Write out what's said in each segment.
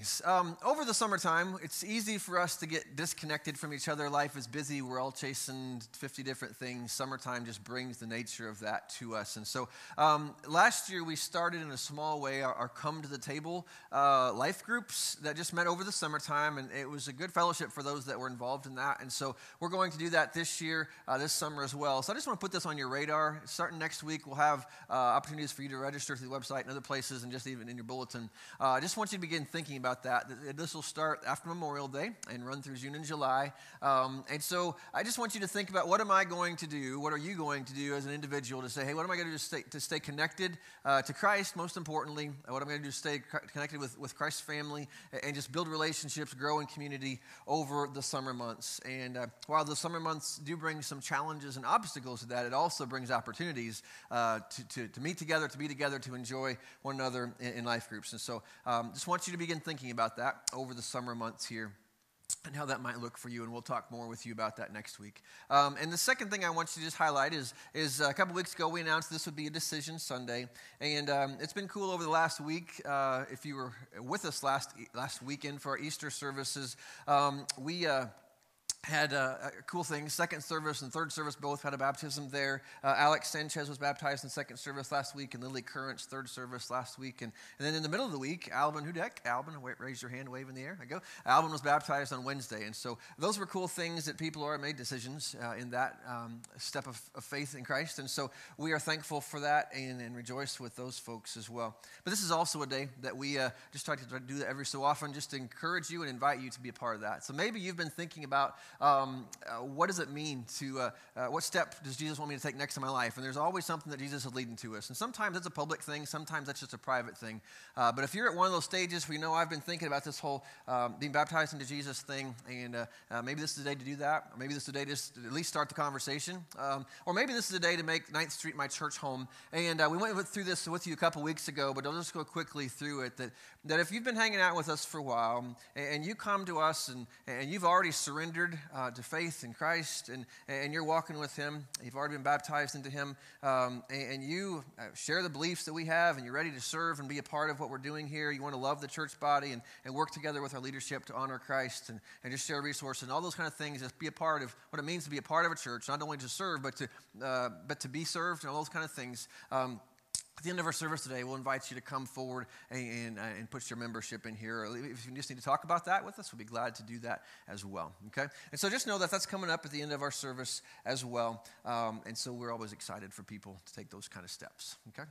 things. Um, over the summertime, it's easy for us to get disconnected from each other. Life is busy. We're all chasing 50 different things. Summertime just brings the nature of that to us. And so um, last year, we started in a small way our, our Come to the Table uh, life groups that just met over the summertime. And it was a good fellowship for those that were involved in that. And so we're going to do that this year, uh, this summer as well. So I just want to put this on your radar. Starting next week, we'll have uh, opportunities for you to register through the website and other places and just even in your bulletin. Uh, I just want you to begin thinking about that. This will start after Memorial Day and run through June and July. Um, and so I just want you to think about what am I going to do? What are you going to do as an individual to say, hey, what am I going to do to stay, to stay connected uh, to Christ, most importantly? What am I going to do to stay connected with, with Christ's family and just build relationships, grow in community over the summer months? And uh, while the summer months do bring some challenges and obstacles to that, it also brings opportunities uh, to, to, to, meet together, to be together, to enjoy one another in, in life groups. And so um, just want you to begin thinking about that over the summer months here and how that might look for you, and we'll talk more with you about that next week. Um, and the second thing I want you to just highlight is, is a couple weeks ago we announced this would be a decision Sunday, and um, it's been cool over the last week. Uh, if you were with us last last weekend for our Easter services, um, we. Uh, had uh, a cool thing. Second service and third service both had a baptism there. Uh, Alex Sanchez was baptized in second service last week, and Lily Currents third service last week. And, and then in the middle of the week, Alvin Hudek, Alvin, wait, raise your hand, wave in the air. I go. Alvin was baptized on Wednesday, and so those were cool things that people are made decisions uh, in that um, step of, of, faith in Christ. And so we are thankful for that and, and, rejoice with those folks as well. But this is also a day that we uh, just try to do that every so often, just to encourage you and invite you to be a part of that. So maybe you've been thinking about um, uh, what does it mean to, uh, uh, what step does Jesus want me to take next in my life? And there's always something that Jesus is leading to us. And sometimes it's a public thing, sometimes that's just a private thing. Uh, but if you're at one of those stages where you know I've been thinking about this whole um, being baptized into Jesus thing, and uh, uh, maybe this is the day to do that, or maybe this is the day to at least start the conversation, um, or maybe this is the day to make 9th Street my church home. And we went through this with you a couple weeks ago, but I'll just go quickly through it. That, that if you've been hanging out with us for a while, and, and you come to us and, and you've already surrendered to faith in Christ and, and you're walking with Him, you've already been baptized into Him, um, and, and, you uh, share the beliefs that we have, and you're ready to serve and be a part of what we're doing here, you want to love the church body and, and work together with our leadership to honor Christ and, and just share resources and all those kind of things, just be a part of what it means to be a part of a church, not only to serve, but to, uh, but to be served and all those kind of things. Um, at the end of our service today, we'll invite you to come forward and, and, uh, and, put your membership in here. If you just need to talk about that with us, we'll be glad to do that as well. Okay? And so just know that that's coming up at the end of our service as well. Um, and so we're always excited for people to take those kind of steps. Okay?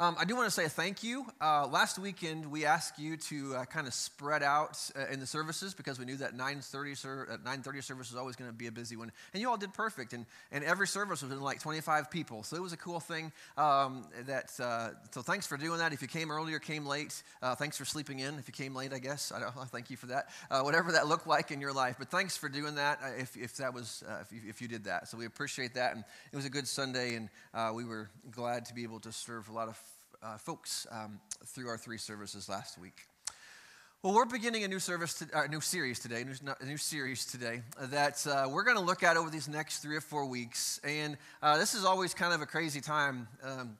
Um, I do want to say a thank you. Uh, last weekend, we asked you to uh, kind of spread out uh, in the services because we knew that 9.30, ser- 9.30 service was always going to be a busy one. And you all did perfect. And, and every service was in like 25 people. So it was a cool thing um, that uh, uh, so thanks for doing that. If you came earlier, came late, uh, thanks for sleeping in. If you came late, I guess, I, don't, thank you for that. Uh, whatever that looked like in your life, but thanks for doing that. Uh, if, if that was, uh, if you, if, you, did that, so we appreciate that. And it was a good Sunday, and we were glad to be able to serve a lot of folks um, through our three services last week. Well, we're beginning a new service, to, uh, new series today, new, a new series today that uh, we're going to look at over these next three or four weeks. And uh, this is always kind of a crazy time um,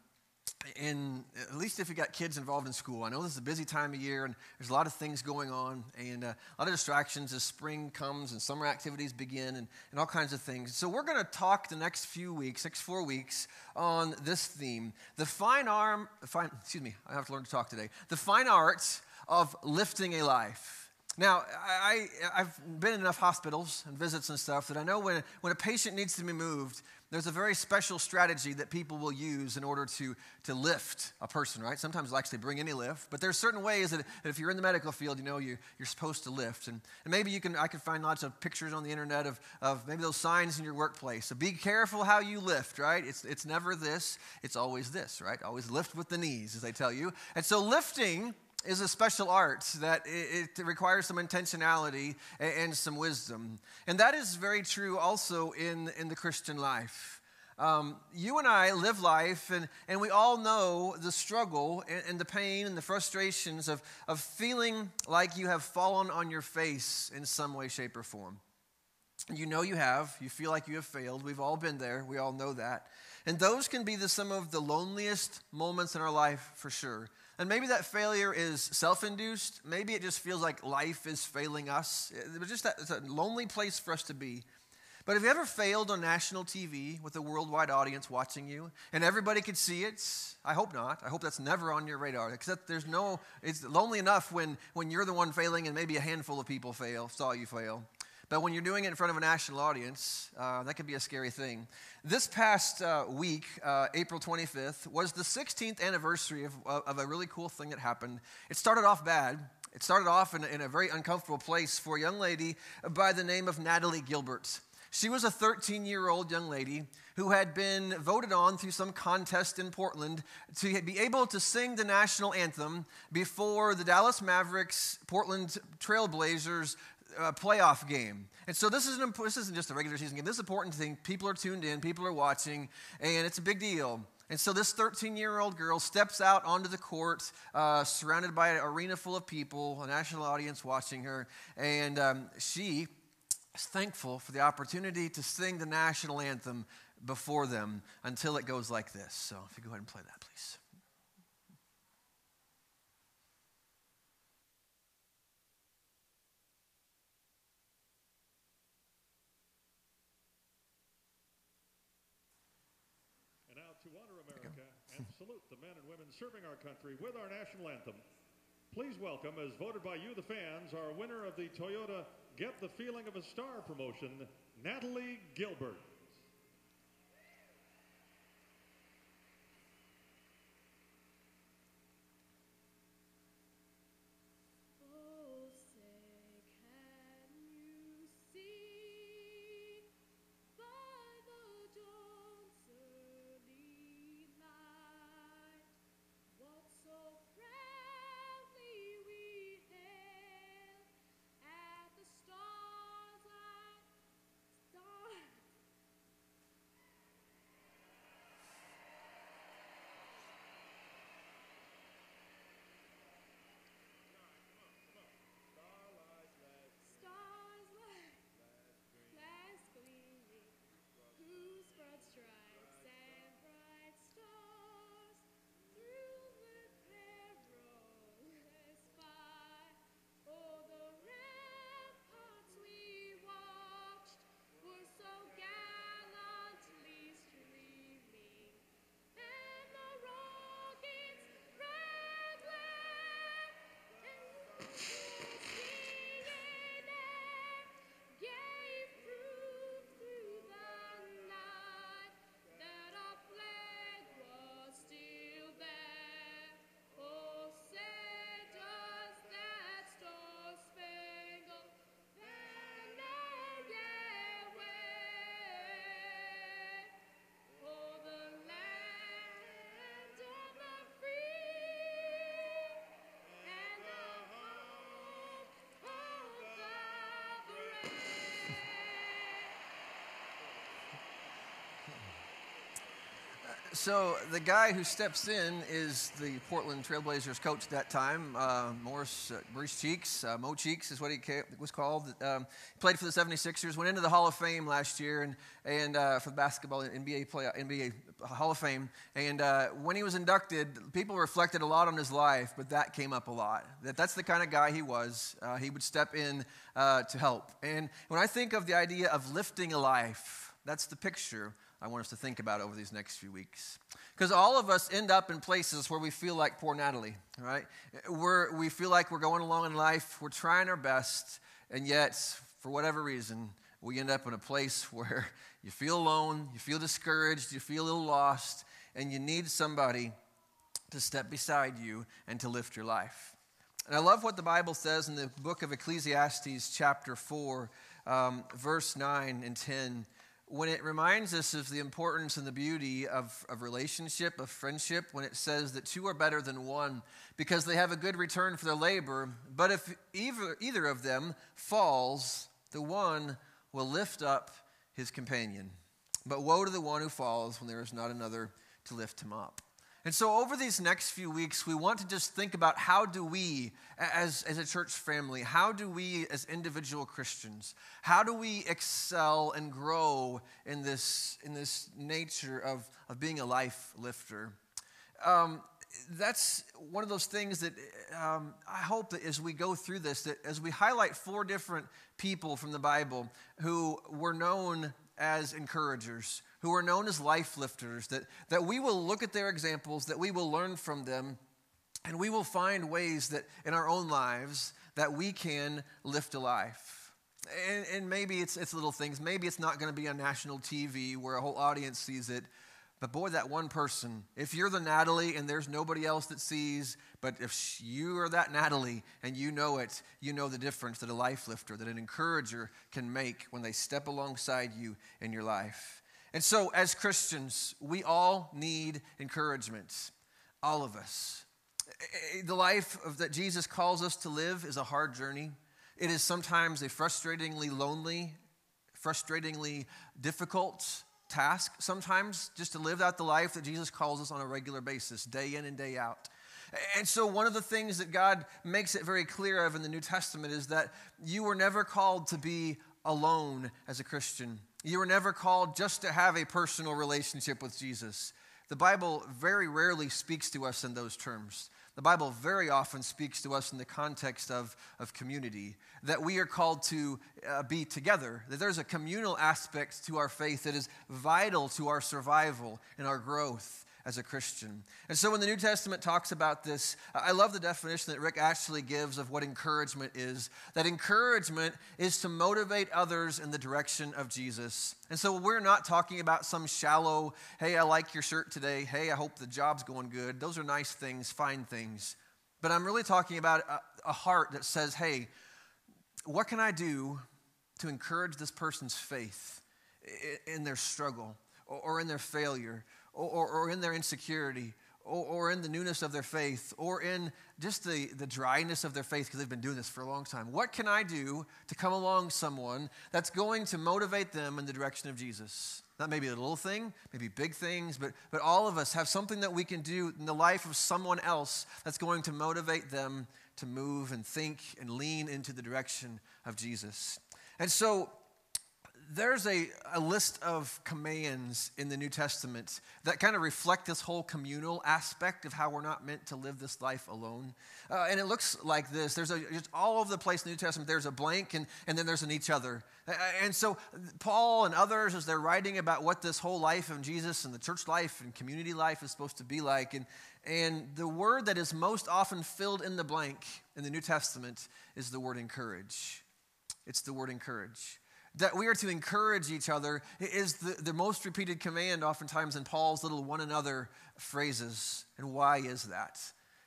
and at least if you got kids involved in school, I know this is a busy time of year and there's a lot of things going on and uh, a lot of distractions as spring comes and summer activities begin and, and all kinds of things. So, we're going to talk the next few weeks, next four weeks, on this theme the fine arm, fine, excuse me, I have to learn to talk today. The fine arts of lifting a life. Now, I, have been in enough hospitals and visits and stuff that I know when, when a patient needs to be moved, there's a very special strategy that people will use in order to, to lift a person, right? Sometimes they'll actually bring any lift, but there's certain ways that, if you're in the medical field, you know you, you're supposed to lift. And, and maybe you can, I can find lots of pictures on the internet of, of maybe those signs in your workplace. So be careful how you lift, right? It's, it's never this, it's always this, right? Always lift with the knees, as they tell you. And so lifting is a special art that it, requires some intentionality and, and, some wisdom. And that is very true also in, in the Christian life. Um, you and I live life, and, and we all know the struggle and, and, the pain and the frustrations of, of feeling like you have fallen on your face in some way, shape, or form. You know you have. You feel like you have failed. We've all been there. We all know that. And those can be the, some of the loneliest moments in our life for sure. And maybe that failure is self induced. Maybe it just feels like life is failing us. It was just that, it's a lonely place for us to be. But have you ever failed on national TV with a worldwide audience watching you and everybody could see it? I hope not. I hope that's never on your radar. Except there's no, it's lonely enough when, when you're the one failing and maybe a handful of people fail, saw you fail. But when you're doing it in front of a national audience, uh, that can be a scary thing. This past uh, week, uh, April 25th, was the 16th anniversary of, of a really cool thing that happened. It started off bad. It started off in, in a very uncomfortable place for a young lady by the name of Natalie Gilbert. She was a 13 year old young lady who had been voted on through some contest in Portland to be able to sing the national anthem before the Dallas Mavericks Portland Trailblazers uh, playoff game. And so this, is an, this isn't just a regular season game. This is an important thing. People are tuned in, people are watching, and it's a big deal. And so this 13 year old girl steps out onto the court, uh, surrounded by an arena full of people, a national audience watching her, and um, she is thankful for the opportunity to sing the national anthem before them until it goes like this. So if you go ahead and play that, please. And now to America and salute the men and women serving our country with our national anthem. Please welcome, as voted by you, the fans, our winner of the Toyota Get the Feeling of a Star promotion, Natalie Gilbert. So the guy who steps in is the Portland Trailblazers coach at that time, uh, Morris uh, Maurice Cheeks. Uh, Mo Cheeks is what he ca- was called. Um, played for the 76ers, went into the Hall of Fame last year, and and uh, for the basketball NBA play NBA Hall of Fame. And uh, when he was inducted, people reflected a lot on his life, but that came up a lot. That that's the kind of guy he was. Uh, he would step in to help. And when I think of the idea of lifting a life, that's the picture I want us to think about over these next few weeks. Because all of us end up in places where we feel like poor Natalie, right? We're, we feel like we're going along in life, we're trying our best, and yet, for whatever reason, we end up in a place where you feel alone, you feel discouraged, you feel a little lost, and you need somebody to step beside you and to lift your life. And I love what the Bible says in the book of Ecclesiastes, chapter 4, um, verse 9 and 10 when it reminds us of the importance and the beauty of, of relationship, of friendship, when it says that two are better than one because they have a good return for their labor. But if either, either of them falls, the one will lift up his companion. But woe to the one who falls when there is not another to lift him up. And so, over these next few weeks, we want to just think about how do we, as, as a church family, how do we, as individual Christians, how do we excel and grow in this, in this nature of, of being a life lifter? Um, that's one of those things that um, I hope that as we go through this, that as we highlight four different people from the Bible who were known as encouragers, who are known as life lifters, that, that we will look at their examples, that we will learn from them, and we will find ways that in our own lives that we can lift a life. And, and maybe it's, it's little things. Maybe it's not going to be on national TV where a whole audience sees it. But boy, that one person, if you're the Natalie and there's nobody else that sees, but if you are that Natalie and you know it, you know the difference that a life lifter, that an encourager can make when they step alongside you in your life. And so, as Christians, we all need encouragement. All of us. Eh, eh, the life of, that Jesus calls us to live is a hard journey. It is sometimes a frustratingly lonely, frustratingly difficult task sometimes just to live out the life that Jesus calls us on a regular basis, day in and day out. And so, one of the things that God makes it very clear of in the New Testament is that you were never called to be alone as a Christian. You were never called just to have a personal relationship with Jesus. The Bible very rarely speaks to us in those terms. The Bible very often speaks to us in the context of, of community, that we are called to uh, be together, that there's a communal aspect to our faith that is vital to our survival and our growth as a Christian. And so when the New Testament talks about this, I love the definition that Rick actually gives of what encouragement is. That encouragement is to motivate others in the direction of Jesus. And so we're not talking about some shallow, hey, I like your shirt today. Hey, I hope the job's going good. Those are nice things, fine things. But I'm really talking about a, a heart that says, hey, what can I do to encourage this person's faith in their struggle or in their failure or, or, or in their insecurity or, or, in the newness of their faith or in just the, the dryness of their faith because they've been doing this for a long time. What can I do to come along someone that's going to motivate them in the direction of Jesus? Not maybe a little thing, maybe big things, but, but all of us have something that we can do in the life of someone else that's going to motivate them to move and think and lean into the direction of Jesus. And so there's a, a list of commands in the New Testament that kind of reflect this whole communal aspect of how we're not meant to live this life alone. Uh, and it looks like this there's a, just all over the place in the New Testament, there's a blank and, and then there's an each other. And so, Paul and others, as they're writing about what this whole life of Jesus and the church life and community life is supposed to be like, and, and the word that is most often filled in the blank in the New Testament is the word encourage. It's the word encourage that we are to encourage each other is the, the most repeated command oftentimes in Paul's little one another phrases. And why is that?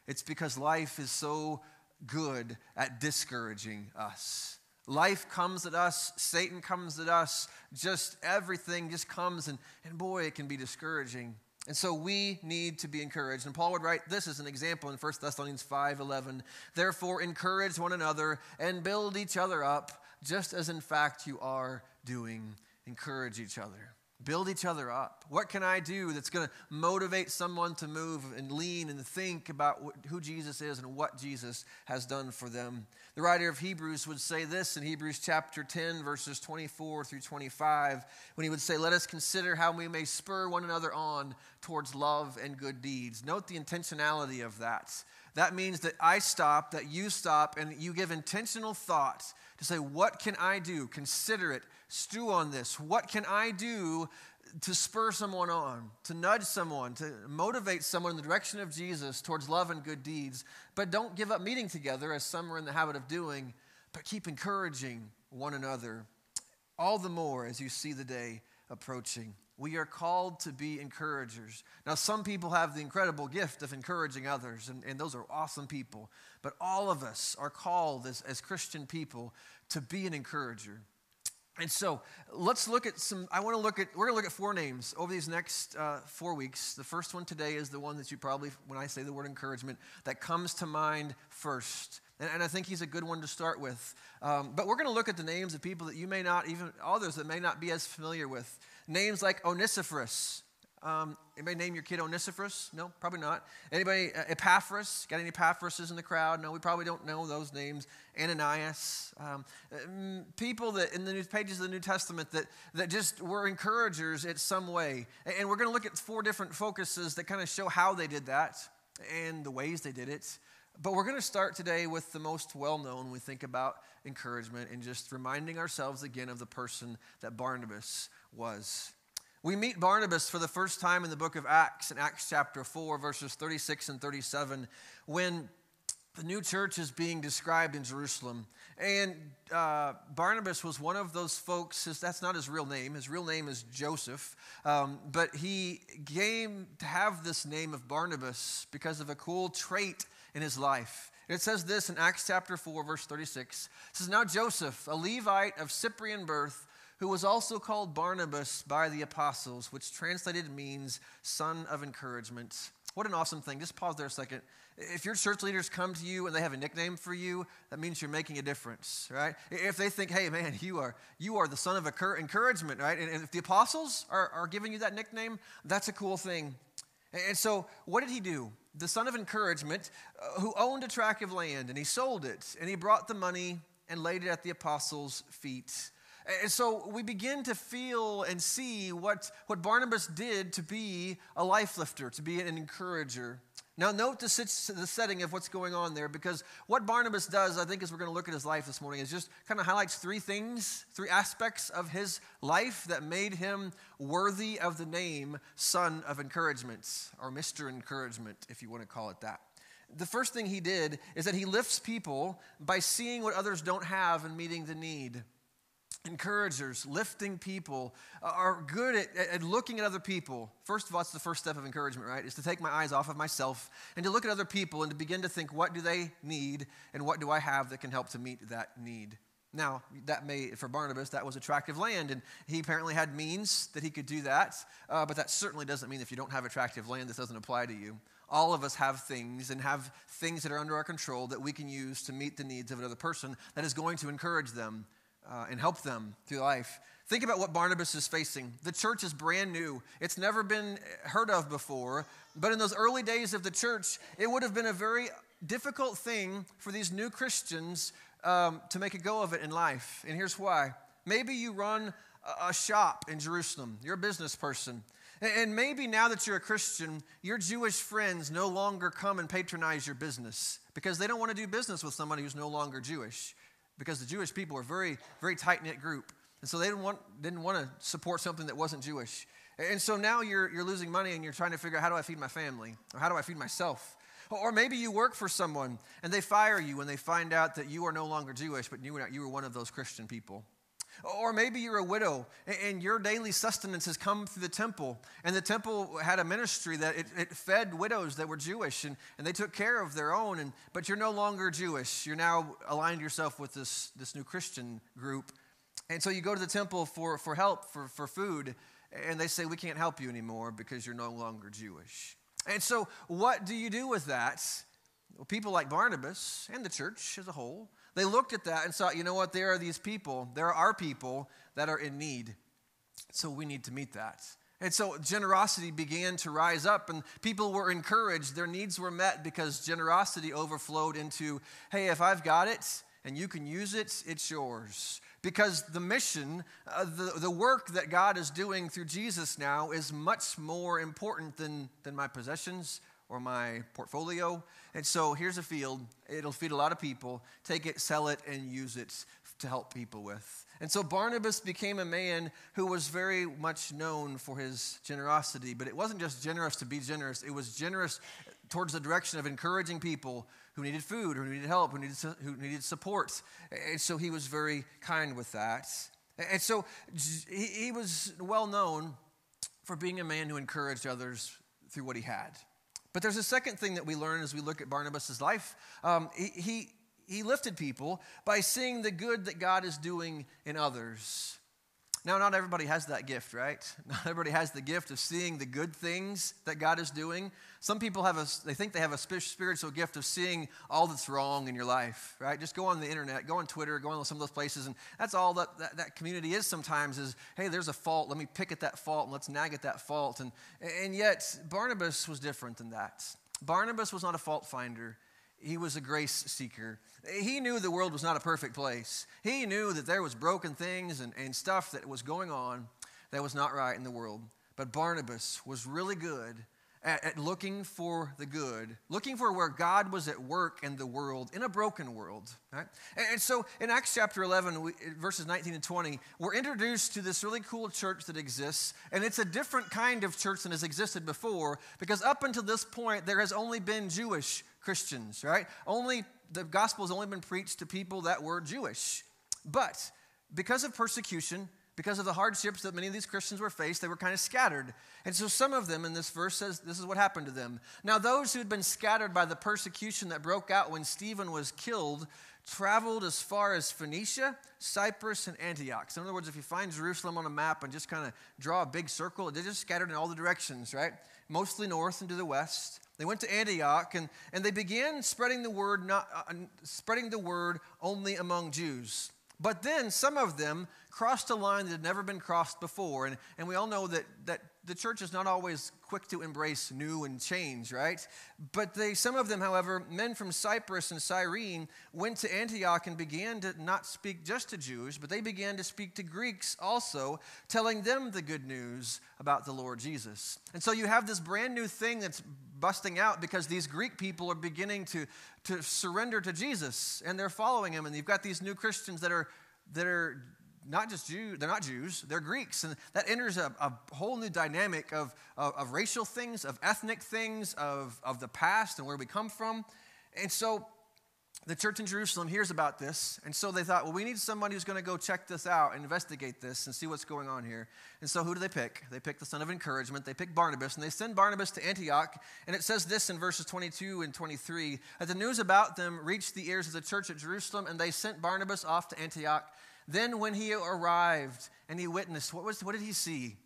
It's because life is so good at discouraging us. Life comes at us, Satan comes at us, just everything just comes, and, and boy, it can be discouraging. And so we need to be encouraged. And Paul would write this as an example in 1 Thessalonians 5 11. Therefore, encourage one another and build each other up just as in fact you are doing. Encourage each other. Build each other up. What can I do that's going to motivate someone to move and lean and think about who Jesus is and what Jesus has done for them? The writer of Hebrews would say this in Hebrews chapter 10, verses 24 through 25, when he would say, Let us consider how we may spur one another on towards love and good deeds. Note the intentionality of that. That means that I stop, that you stop, and you give intentional thought to say, What can I do? Consider it, stew on this. What can I do to spur someone on, to nudge someone, to motivate someone in the direction of Jesus towards love and good deeds? But don't give up meeting together, as some are in the habit of doing, but keep encouraging one another, all the more as you see the day approaching. We are called to be encouragers. Now, some people have the incredible gift of encouraging others, and, and those are awesome people. But all of us are called as, as Christian people to be an encourager. And so let's look at some. I want to look at, we're going to look at four names over these next uh, four weeks. The first one today is the one that you probably, when I say the word encouragement, that comes to mind first. And, and I think he's a good one to start with. Um, but we're going to look at the names of people that you may not even, others that may not be as familiar with. Names like Onesiphorus. Um, anybody name your kid Onesiphorus? No, probably not. Anybody uh, Epaphras? Got any Epaphrases in the crowd? No, we probably don't know those names. Ananias. Um, mm, people that in the new pages of the New Testament that, that just were encouragers in some way. And we're going to look at four different focuses that kind of show how they did that. and the ways they did it. But we're going to start today with the most well known. We think about encouragement and just reminding ourselves again of the person that Barnabas was. We meet Barnabas for the first time in the book of Acts, in Acts chapter 4, verses 36 and 37, when the new church is being described in Jerusalem. And uh, Barnabas was one of those folks, his, that's not his real name. His real name is Joseph. Um, but he came to have this name of Barnabas because of a cool trait in his life. It says this in Acts chapter 4, verse 36. It says, Now Joseph, a Levite of Cyprian birth, who was also called Barnabas by the apostles, which translated means son of encouragement. What an awesome thing. Just pause there a second. If your church leaders come to you and they have a nickname for you, that means you're making a difference, right? If they think, hey, man, you are, you are the son of encouragement, right? And if the apostles are, are giving you that nickname, that's a cool thing. And so, what did he do? The son of encouragement, uh, who owned a tract of land, and he sold it, and he brought the money and laid it at the apostles' feet. And so we begin to feel and see what, what Barnabas did to be a life lifter, to be an encourager. Now, note the, setting of what's going on there because what Barnabas does, I think, as we're going to look at his life this morning, is just kind of highlights three things, three aspects of his life that made him worthy of the name Son of Encouragement or Mr. Encouragement, if you want to call it that. The first thing he did is that he lifts people by seeing what others don't have and meeting the need encouragers, lifting people, uh, are good at, at, looking at other people. First of all, it's the first step of encouragement, right? Is to take my eyes off of myself and to look at other people and to begin to think, what do they need and what do I have that can help to meet that need? Now, that may, for Barnabas, that was attractive land, and he apparently had means that he could do that, uh, but that certainly doesn't mean if you don't have attractive land, this doesn't apply to you. All of us have things and have things that are under our control that we can use to meet the needs of another person that is going to encourage them uh, and help them through life. Think about what Barnabas is facing. The church is brand new, it's never been heard of before. But in those early days of the church, it would have been a very difficult thing for these new Christians um, to make a go of it in life. And here's why. Maybe you run a shop in Jerusalem, you're a business person. And maybe now that you're a Christian, your Jewish friends no longer come and patronize your business because they don't want to do business with somebody who's no longer Jewish because the Jewish people were very, very tight knit group. And so they didn't want, didn't want to support something that wasn't Jewish. And so now you're, you're losing money and you're trying to figure out how do I feed my family? Or how do I feed myself? Or maybe you work for someone and they fire you when they find out that you are no longer Jewish, but you were, you were one of those Christian people. Or maybe you're a widow and your daily sustenance has come through the temple. And the temple had a ministry that it, it, fed widows that were Jewish and, and they took care of their own. And, but you're no longer Jewish. You're now aligned yourself with this, this new Christian group. And so you go to the temple for, for help, for, for food. And they say, We can't help you anymore because you're no longer Jewish. And so, what do you do with that? Well, people like Barnabas and the church as a whole they looked at that and saw, you know what, there are these people, there are people that are in need. So we need to meet that. And so generosity began to rise up, and people were encouraged. Their needs were met because generosity overflowed into hey, if I've got it and you can use it, it's yours. Because the mission, uh, the, the work that God is doing through Jesus now is much more important than, than my possessions or my portfolio. And so here's a field. It'll feed a lot of people. Take it, sell it, and use it to help people with. And so Barnabas became a man who was very much known for his generosity. But it wasn't just generous to be generous, it was generous towards the direction of encouraging people who needed food, who needed help, who needed, who needed support. And so he was very kind with that. And so he was well known for being a man who encouraged others through what he had. But there's a second thing that we learn as we look at Barnabas' life. Um, he, he, he lifted people by seeing the good that God is doing in others. Now, not everybody has that gift, right? Not everybody has the gift of seeing the good things that God is doing. Some people have a, they think they have a spiritual gift of seeing all that's wrong in your life, right? Just go on the internet, go on Twitter, go on some of those places, and that's all that, that, that community is sometimes is, hey, there's a fault. Let me pick at that fault and let's nag at that fault. And, and yet, Barnabas was different than that. Barnabas was not a fault finder he was a grace seeker. He knew the world was not a perfect place. He knew that there was broken things and, and stuff that was going on that was not right in the world. But Barnabas was really good at, at looking for the good, looking for where God was at work in the world, in a broken world. Right? And, and so in Acts chapter 11, we, verses 19 and 20, we're introduced to this really cool church that exists, and it's a different kind of church than has existed before because up until this point, there has only been Jewish Christians, right? Only the gospel has only been preached to people that were Jewish. But because of persecution, because of the hardships that many of these Christians were faced, they were kind of scattered. And so some of them in this verse says this is what happened to them. Now, those who had been scattered by the persecution that broke out when Stephen was killed traveled as far as Phoenicia, Cyprus, and Antioch. So, in other words, if you find Jerusalem on a map and just kind of draw a big circle, they're just scattered in all the directions, right? Mostly north and to the west. They went to Antioch and, and they began spreading the word, not, uh, spreading the word only among Jews. But then some of them crossed a line that had never been crossed before. And, and we all know that, that the church is not always quick to embrace new and change, right? But they, some of them, however, men from Cyprus and Cyrene, went to Antioch and began to not speak just to Jews, but they began to speak to Greeks also, telling them the good news about the Lord Jesus. And so you have this brand new thing that's busting out because these Greek people are beginning to, to surrender to Jesus and they're following him. And you've got these new Christians that are, that are not just Jews, they're not Jews, they're Greeks. And that enters a, a whole new dynamic of, of, of, racial things, of ethnic things, of, of the past and where we come from. And so the church in Jerusalem hears about this. And so they thought, well, we need somebody who's going to go check this out and investigate this and see what's going on here. And so who do they pick? They pick the son of encouragement. They pick Barnabas. And they send Barnabas to Antioch. And it says this in verses 22 and 23 that the news about them reached the ears of the church at Jerusalem. And they sent Barnabas off to Antioch then, when he arrived and he witnessed, what, was, what did he see?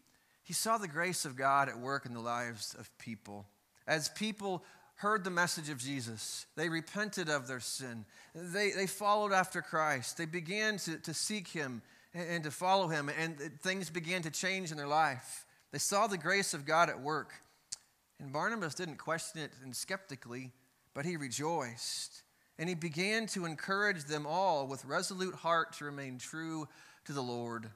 He saw the grace of God at work in the lives of people. As people heard the message of Jesus, they repented of their sin. They, they followed after Christ. They began to, to seek him and, to follow him, and things began to change in their life. They saw the grace of God at work. And Barnabas didn't question it and skeptically, but he rejoiced. And he began to encourage them all with resolute heart to remain true to the Lord.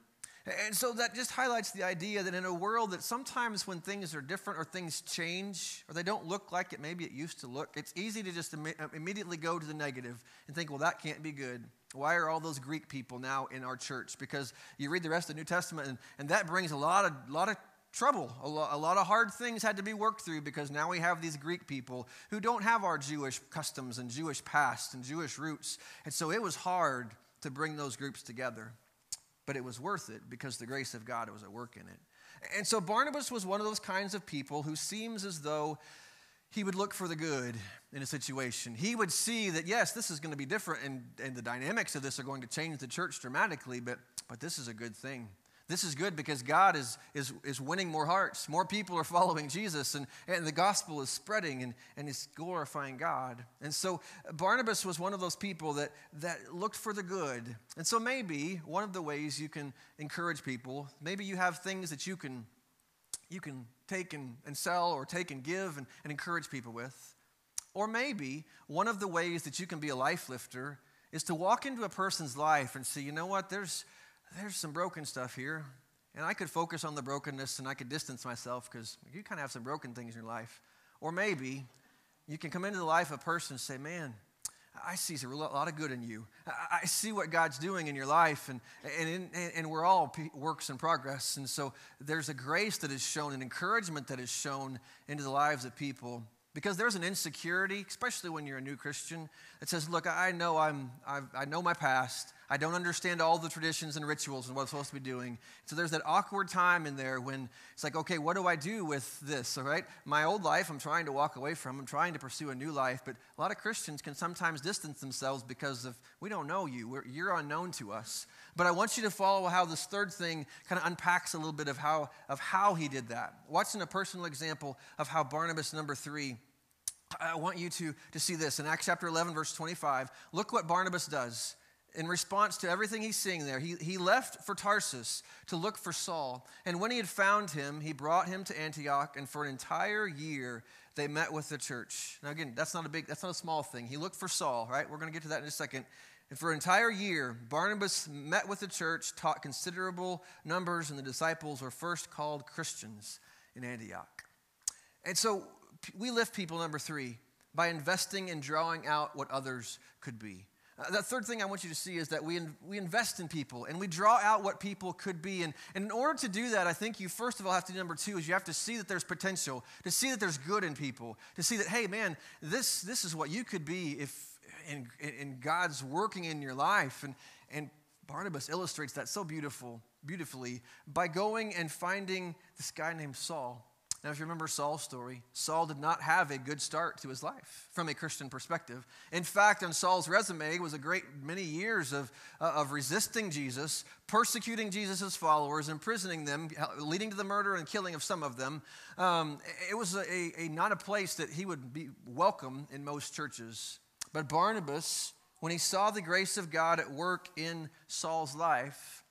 And so that just highlights the idea that in a world that sometimes when things are different or things change or they don't look like it maybe it used to look, it's easy to just Im- uh, immediately go to the negative and think, well, that can't be good. Why are all those Greek people now in our church? Because you read the rest of the New Testament and, and that brings a lot of, lot of trouble. A, lo- a lot of hard things had to be worked through because now we have these Greek people who don't have our Jewish customs and Jewish past and Jewish roots. And so it was hard to bring those groups together. But it was worth it because the grace of God was at work in it. And so Barnabas was one of those kinds of people who seems as though he would look for the good in a situation. He would see that, yes, this is going to be different and, and the dynamics of this are going to change the church dramatically, but, but this is a good thing. This is good because God is, is, is winning more hearts. More people are following Jesus, and, and the gospel is spreading and, and it's glorifying God. And so uh, Barnabas was one of those people that, that looked for the good. And so maybe one of the ways you can encourage people, maybe you have things that you can, you can take and, and sell or take and give and, and encourage people with. Or maybe one of the ways that you can be a life lifter is to walk into a person's life and say, you know what, there's there's some broken stuff here. And I could focus on the brokenness and I could distance myself because you kind of have some broken things in your life. Or maybe you can come into the life of a person and say, Man, I see a lot of good in you. I see what God's doing in your life, and, and, and we're all works in progress. And so there's a grace that is shown, an encouragement that is shown into the lives of people. Because there's an insecurity, especially when you're a new Christian, that says, Look, I know, I'm, I've, I know my past. I don't understand all the traditions and rituals and what I'm supposed to be doing. So there's that awkward time in there when it's like, okay, what do I do with this? All right, my old life I'm trying to walk away from. I'm trying to pursue a new life. But a lot of Christians can sometimes distance themselves because of we don't know you. We're, you're unknown to us. But I want you to follow how this third thing kind of unpacks a little bit of how of how he did that. Watching a personal example of how Barnabas number three. I want you to, to see this in Acts chapter 11, verse 25. Look what Barnabas does in response to everything he's seeing there, he, he left for Tarsus to look for Saul. And when he had found him, he brought him to Antioch, and for an entire year they met with the church. Now, again, that's not a big, that's not a small thing. He looked for Saul, right? We're going to get to that in a second. And for an entire year, Barnabas met with the church, taught considerable numbers, and the disciples were first called Christians in Antioch. And so we lift people, number three, by investing in drawing out what others could be. Uh, the third thing I want you to see is that we, in, we invest in people and we draw out what people could be. And, and in order to do that, I think you first of all have to do number two is you have to see that there's potential, to see that there's good in people, to see that, hey, man, this, this is what you could be if in, in God's working in your life. And, and Barnabas illustrates that so beautiful, beautifully by going and finding this guy named Saul. Now, if you remember Saul's story, Saul did not have a good start to his life from a Christian perspective. In fact, on Saul's resume was a great many years of, uh, of resisting Jesus, persecuting Jesus' followers, imprisoning them, leading to the murder and killing of some of them. Um, it was a, a, not a place that he would be welcome in most churches. But Barnabas, when he saw the grace of God at work in Saul's life,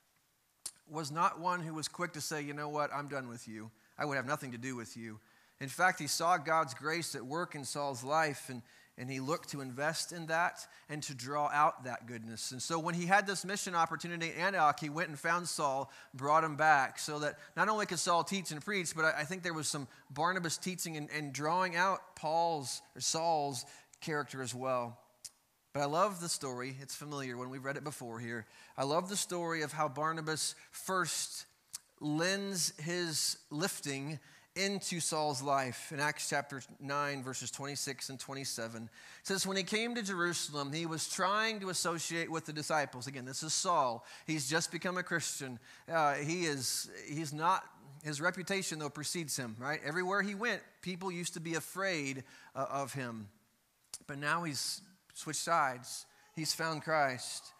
was not one who was quick to say, you know what, I'm done with you. I would have nothing to do with you. In fact, he saw God's grace at work in Saul's life, and, and he looked to invest in that and to draw out that goodness. And so when he had this mission opportunity in Antioch, he went and found Saul, brought him back, so that not only could Saul teach and preach, but I, I think there was some Barnabas teaching and, and drawing out Paul's or Saul's character as well. But I love the story. It's familiar when we've read it before here. I love the story of how Barnabas first lends his lifting into Saul's life in Acts chapter 9, verses 26 and 27. It says, When he came to Jerusalem, he was trying to associate with the disciples. Again, this is Saul. He's just become a Christian. Uh, he is, he's not, his reputation, though, precedes him, right? Everywhere he went, people used to be afraid uh, of him. But now he's switched sides. He's found Christ.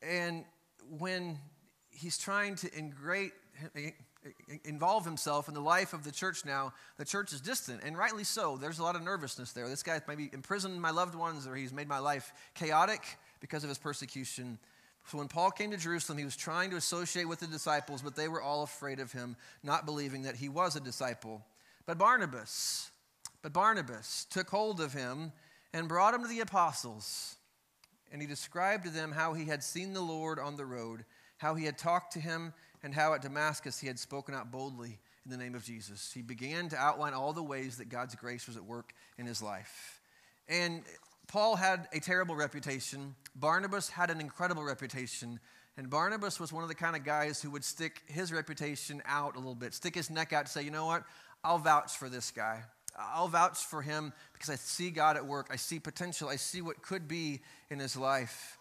And when he's trying to ingrate, involve himself in the life of the church now, the church is distant, and rightly so. There's a lot of nervousness there. This guy maybe imprisoned my loved ones, or he's made my life chaotic because of his persecution. So when Paul came to Jerusalem, he was trying to associate with the disciples, but they were all afraid of him, not believing that he was a disciple. But Barnabas, but Barnabas took hold of him and brought him to the apostles. And he described to them how he had seen the Lord on the road, how he had talked to him and how at Damascus he had spoken out boldly in the name of Jesus. He began to outline all the ways that God's grace was at work in his life. And Paul had a terrible reputation, Barnabas had an incredible reputation. And Barnabas was one of the kind of guys who would stick his reputation out a little bit, stick his neck out to say, you know what, I'll vouch for this guy. I'll vouch for him because I see God at work. I see potential. I see what could be in his life.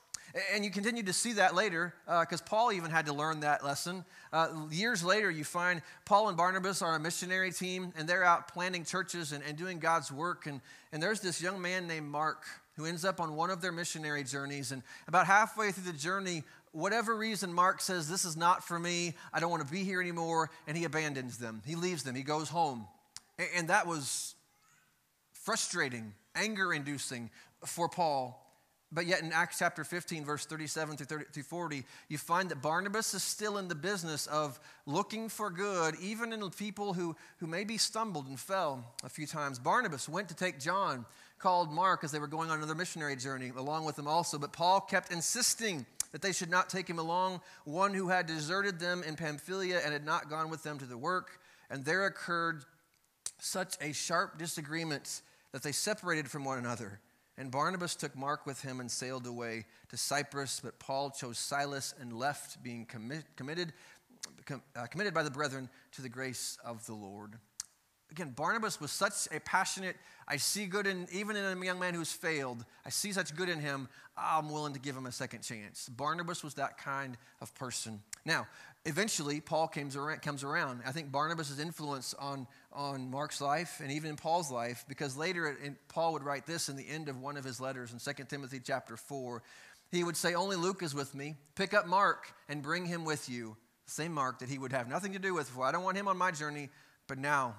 And you continue to see that later because uh, Paul even had to learn that lesson. Uh, years later, you find Paul and Barnabas are a missionary team and they're out planting churches and, and doing God's work. And, and there's this young man named Mark who ends up on one of their missionary journeys. And about halfway through the journey, whatever reason, Mark says, This is not for me. I don't want to be here anymore. And he abandons them. He leaves them. He goes home. And, and that was frustrating, anger inducing for Paul. But yet in Acts chapter 15, verse 37 through, 30, through 40, you find that Barnabas is still in the business of looking for good, even in people who, who maybe stumbled and fell a few times. Barnabas went to take John, called Mark, as they were going on another missionary journey, along with them also. But Paul kept insisting that they should not take him along, one who had deserted them in Pamphylia and had not gone with them to the work. And there occurred such a sharp disagreement that they separated from one another. And Barnabas took Mark with him and sailed away to Cyprus, but Paul chose Silas and left, being commi- committed, com, uh, committed by the brethren to the grace of the Lord. Again, Barnabas was such a passionate, I see good in, even in a young man who's failed, I see such good in him, I'm willing to give him a second chance. Barnabas was that kind of person. Now, eventually, Paul comes around, comes around. I think Barnabas' influence on, on Mark's life and even in Paul's life, because later in, Paul would write this in the end of one of his letters in 2 Timothy chapter 4. He would say, Only Luke is with me. Pick up Mark and bring him with you. Same Mark that he would have nothing to do with before. I don't want him on my journey, but now,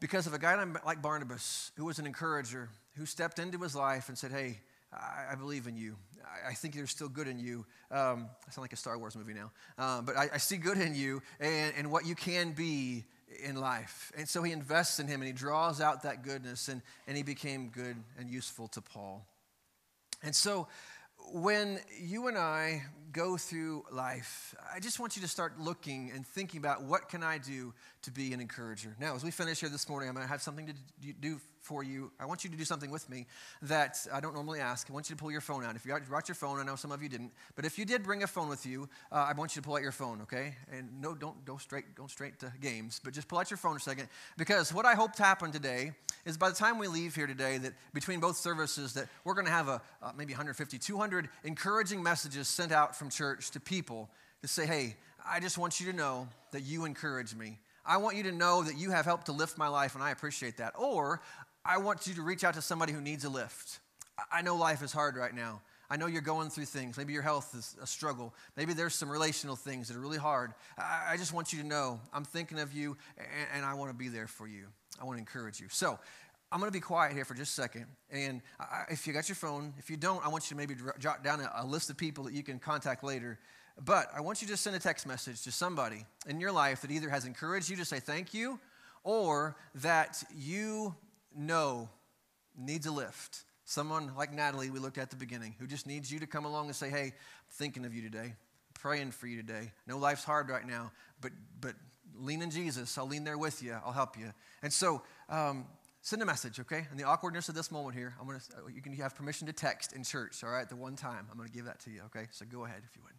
because of a guy like Barnabas, who was an encourager, who stepped into his life and said, Hey, I, I believe in you. I, I, think there's still good in you. Um, I sound like a Star Wars movie now. Um, but I, I, see good in you and, and what you can be in life. And so he invests in him and he draws out that goodness, and, and he became good and useful to Paul. And so when you and I go through life, I just want you to start looking and thinking about what can I do to be an encourager. Now, as we finish here this morning, I'm going to have something to do for you. I want you to do something with me that I don't normally ask. I want you to pull your phone out. If you brought your phone, I know some of you didn't, but if you did bring a phone with you, uh, I want you to pull out your phone, okay? And no, don't go straight, go straight to games, but just pull out your phone a second because what I hope to happen today is by the time we leave here today, that between both services, that we're going to have a uh, maybe 150, 200 encouraging messages sent out from church to people to say, hey, I just want you to know that you encourage me. I want you to know that you have helped to lift my life, and I appreciate that. Or I want you to reach out to somebody who needs a lift. I know life is hard right now. I know you're going through things. Maybe your health is a struggle. Maybe there's some relational things that are really hard. I, just want you to know I'm thinking of you and, I want to be there for you. I want to encourage you. So I'm going to be quiet here for just a second. And if you got your phone, if you don't, I want you to maybe jot down a list of people that you can contact later. But I want you to send a text message to somebody in your life that either has encouraged you to say thank you or that you know needs a lift. Someone like Natalie, we looked at the beginning, who just needs you to come along and say, Hey, I'm thinking of you today, praying for you today. No, life's hard right now, but, but lean in Jesus. I'll lean there with you, I'll help you. And so, um, send a message, okay? In the awkwardness of this moment here, I'm gonna, you can have permission to text in church, all right? The one time, I'm gonna give that to you, okay? So go ahead if you would.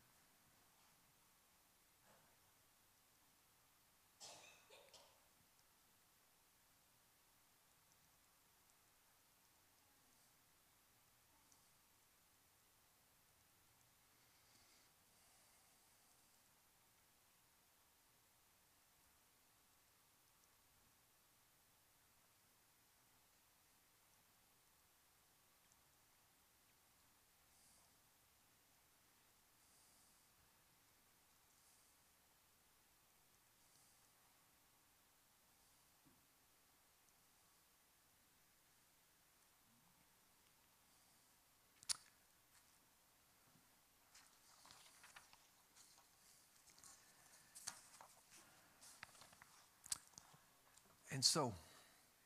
And so,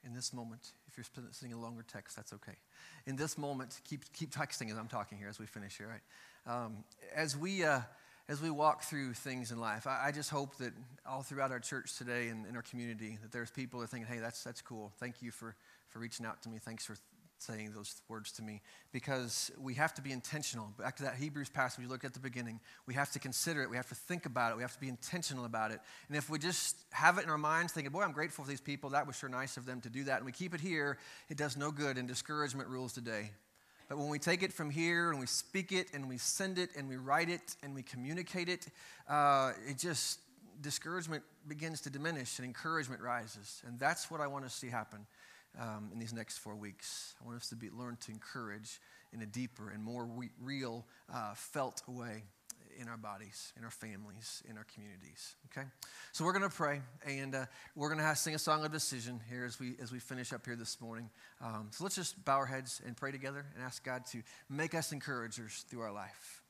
in this moment, if you're sending a longer text, that's okay. In this moment, keep, keep texting as I'm talking here as we finish here, right? Um, as, we, uh, as we walk through things in life, I, I, just hope that all throughout our church today and in our community, that there's people that are thinking, hey, that's, that's cool. Thank you for, for reaching out to me. Thanks for saying those words to me because we have to be intentional. Back to that Hebrews passage we looked at the beginning, we have to consider it, we have to think about it, we have to be intentional about it. And if we just have it in our minds thinking, boy, I'm grateful for these people, that was sure nice of them to do that, and we keep it here, it does no good, and discouragement rules today. But when we take it from here and we speak it and we send it and we write it and we communicate it, uh, it just, discouragement begins to diminish and encouragement rises. And that's what I want to see happen um, in these next four weeks. I want us to be, learn to encourage in a deeper and more re- real, uh, felt way in our bodies, in our families, in our communities. Okay, so we're going to pray, and uh, we're going to sing a song of decision here as we as we finish up here this morning. Um, so let's just bow our heads and pray together and ask God to make us encouragers through our life.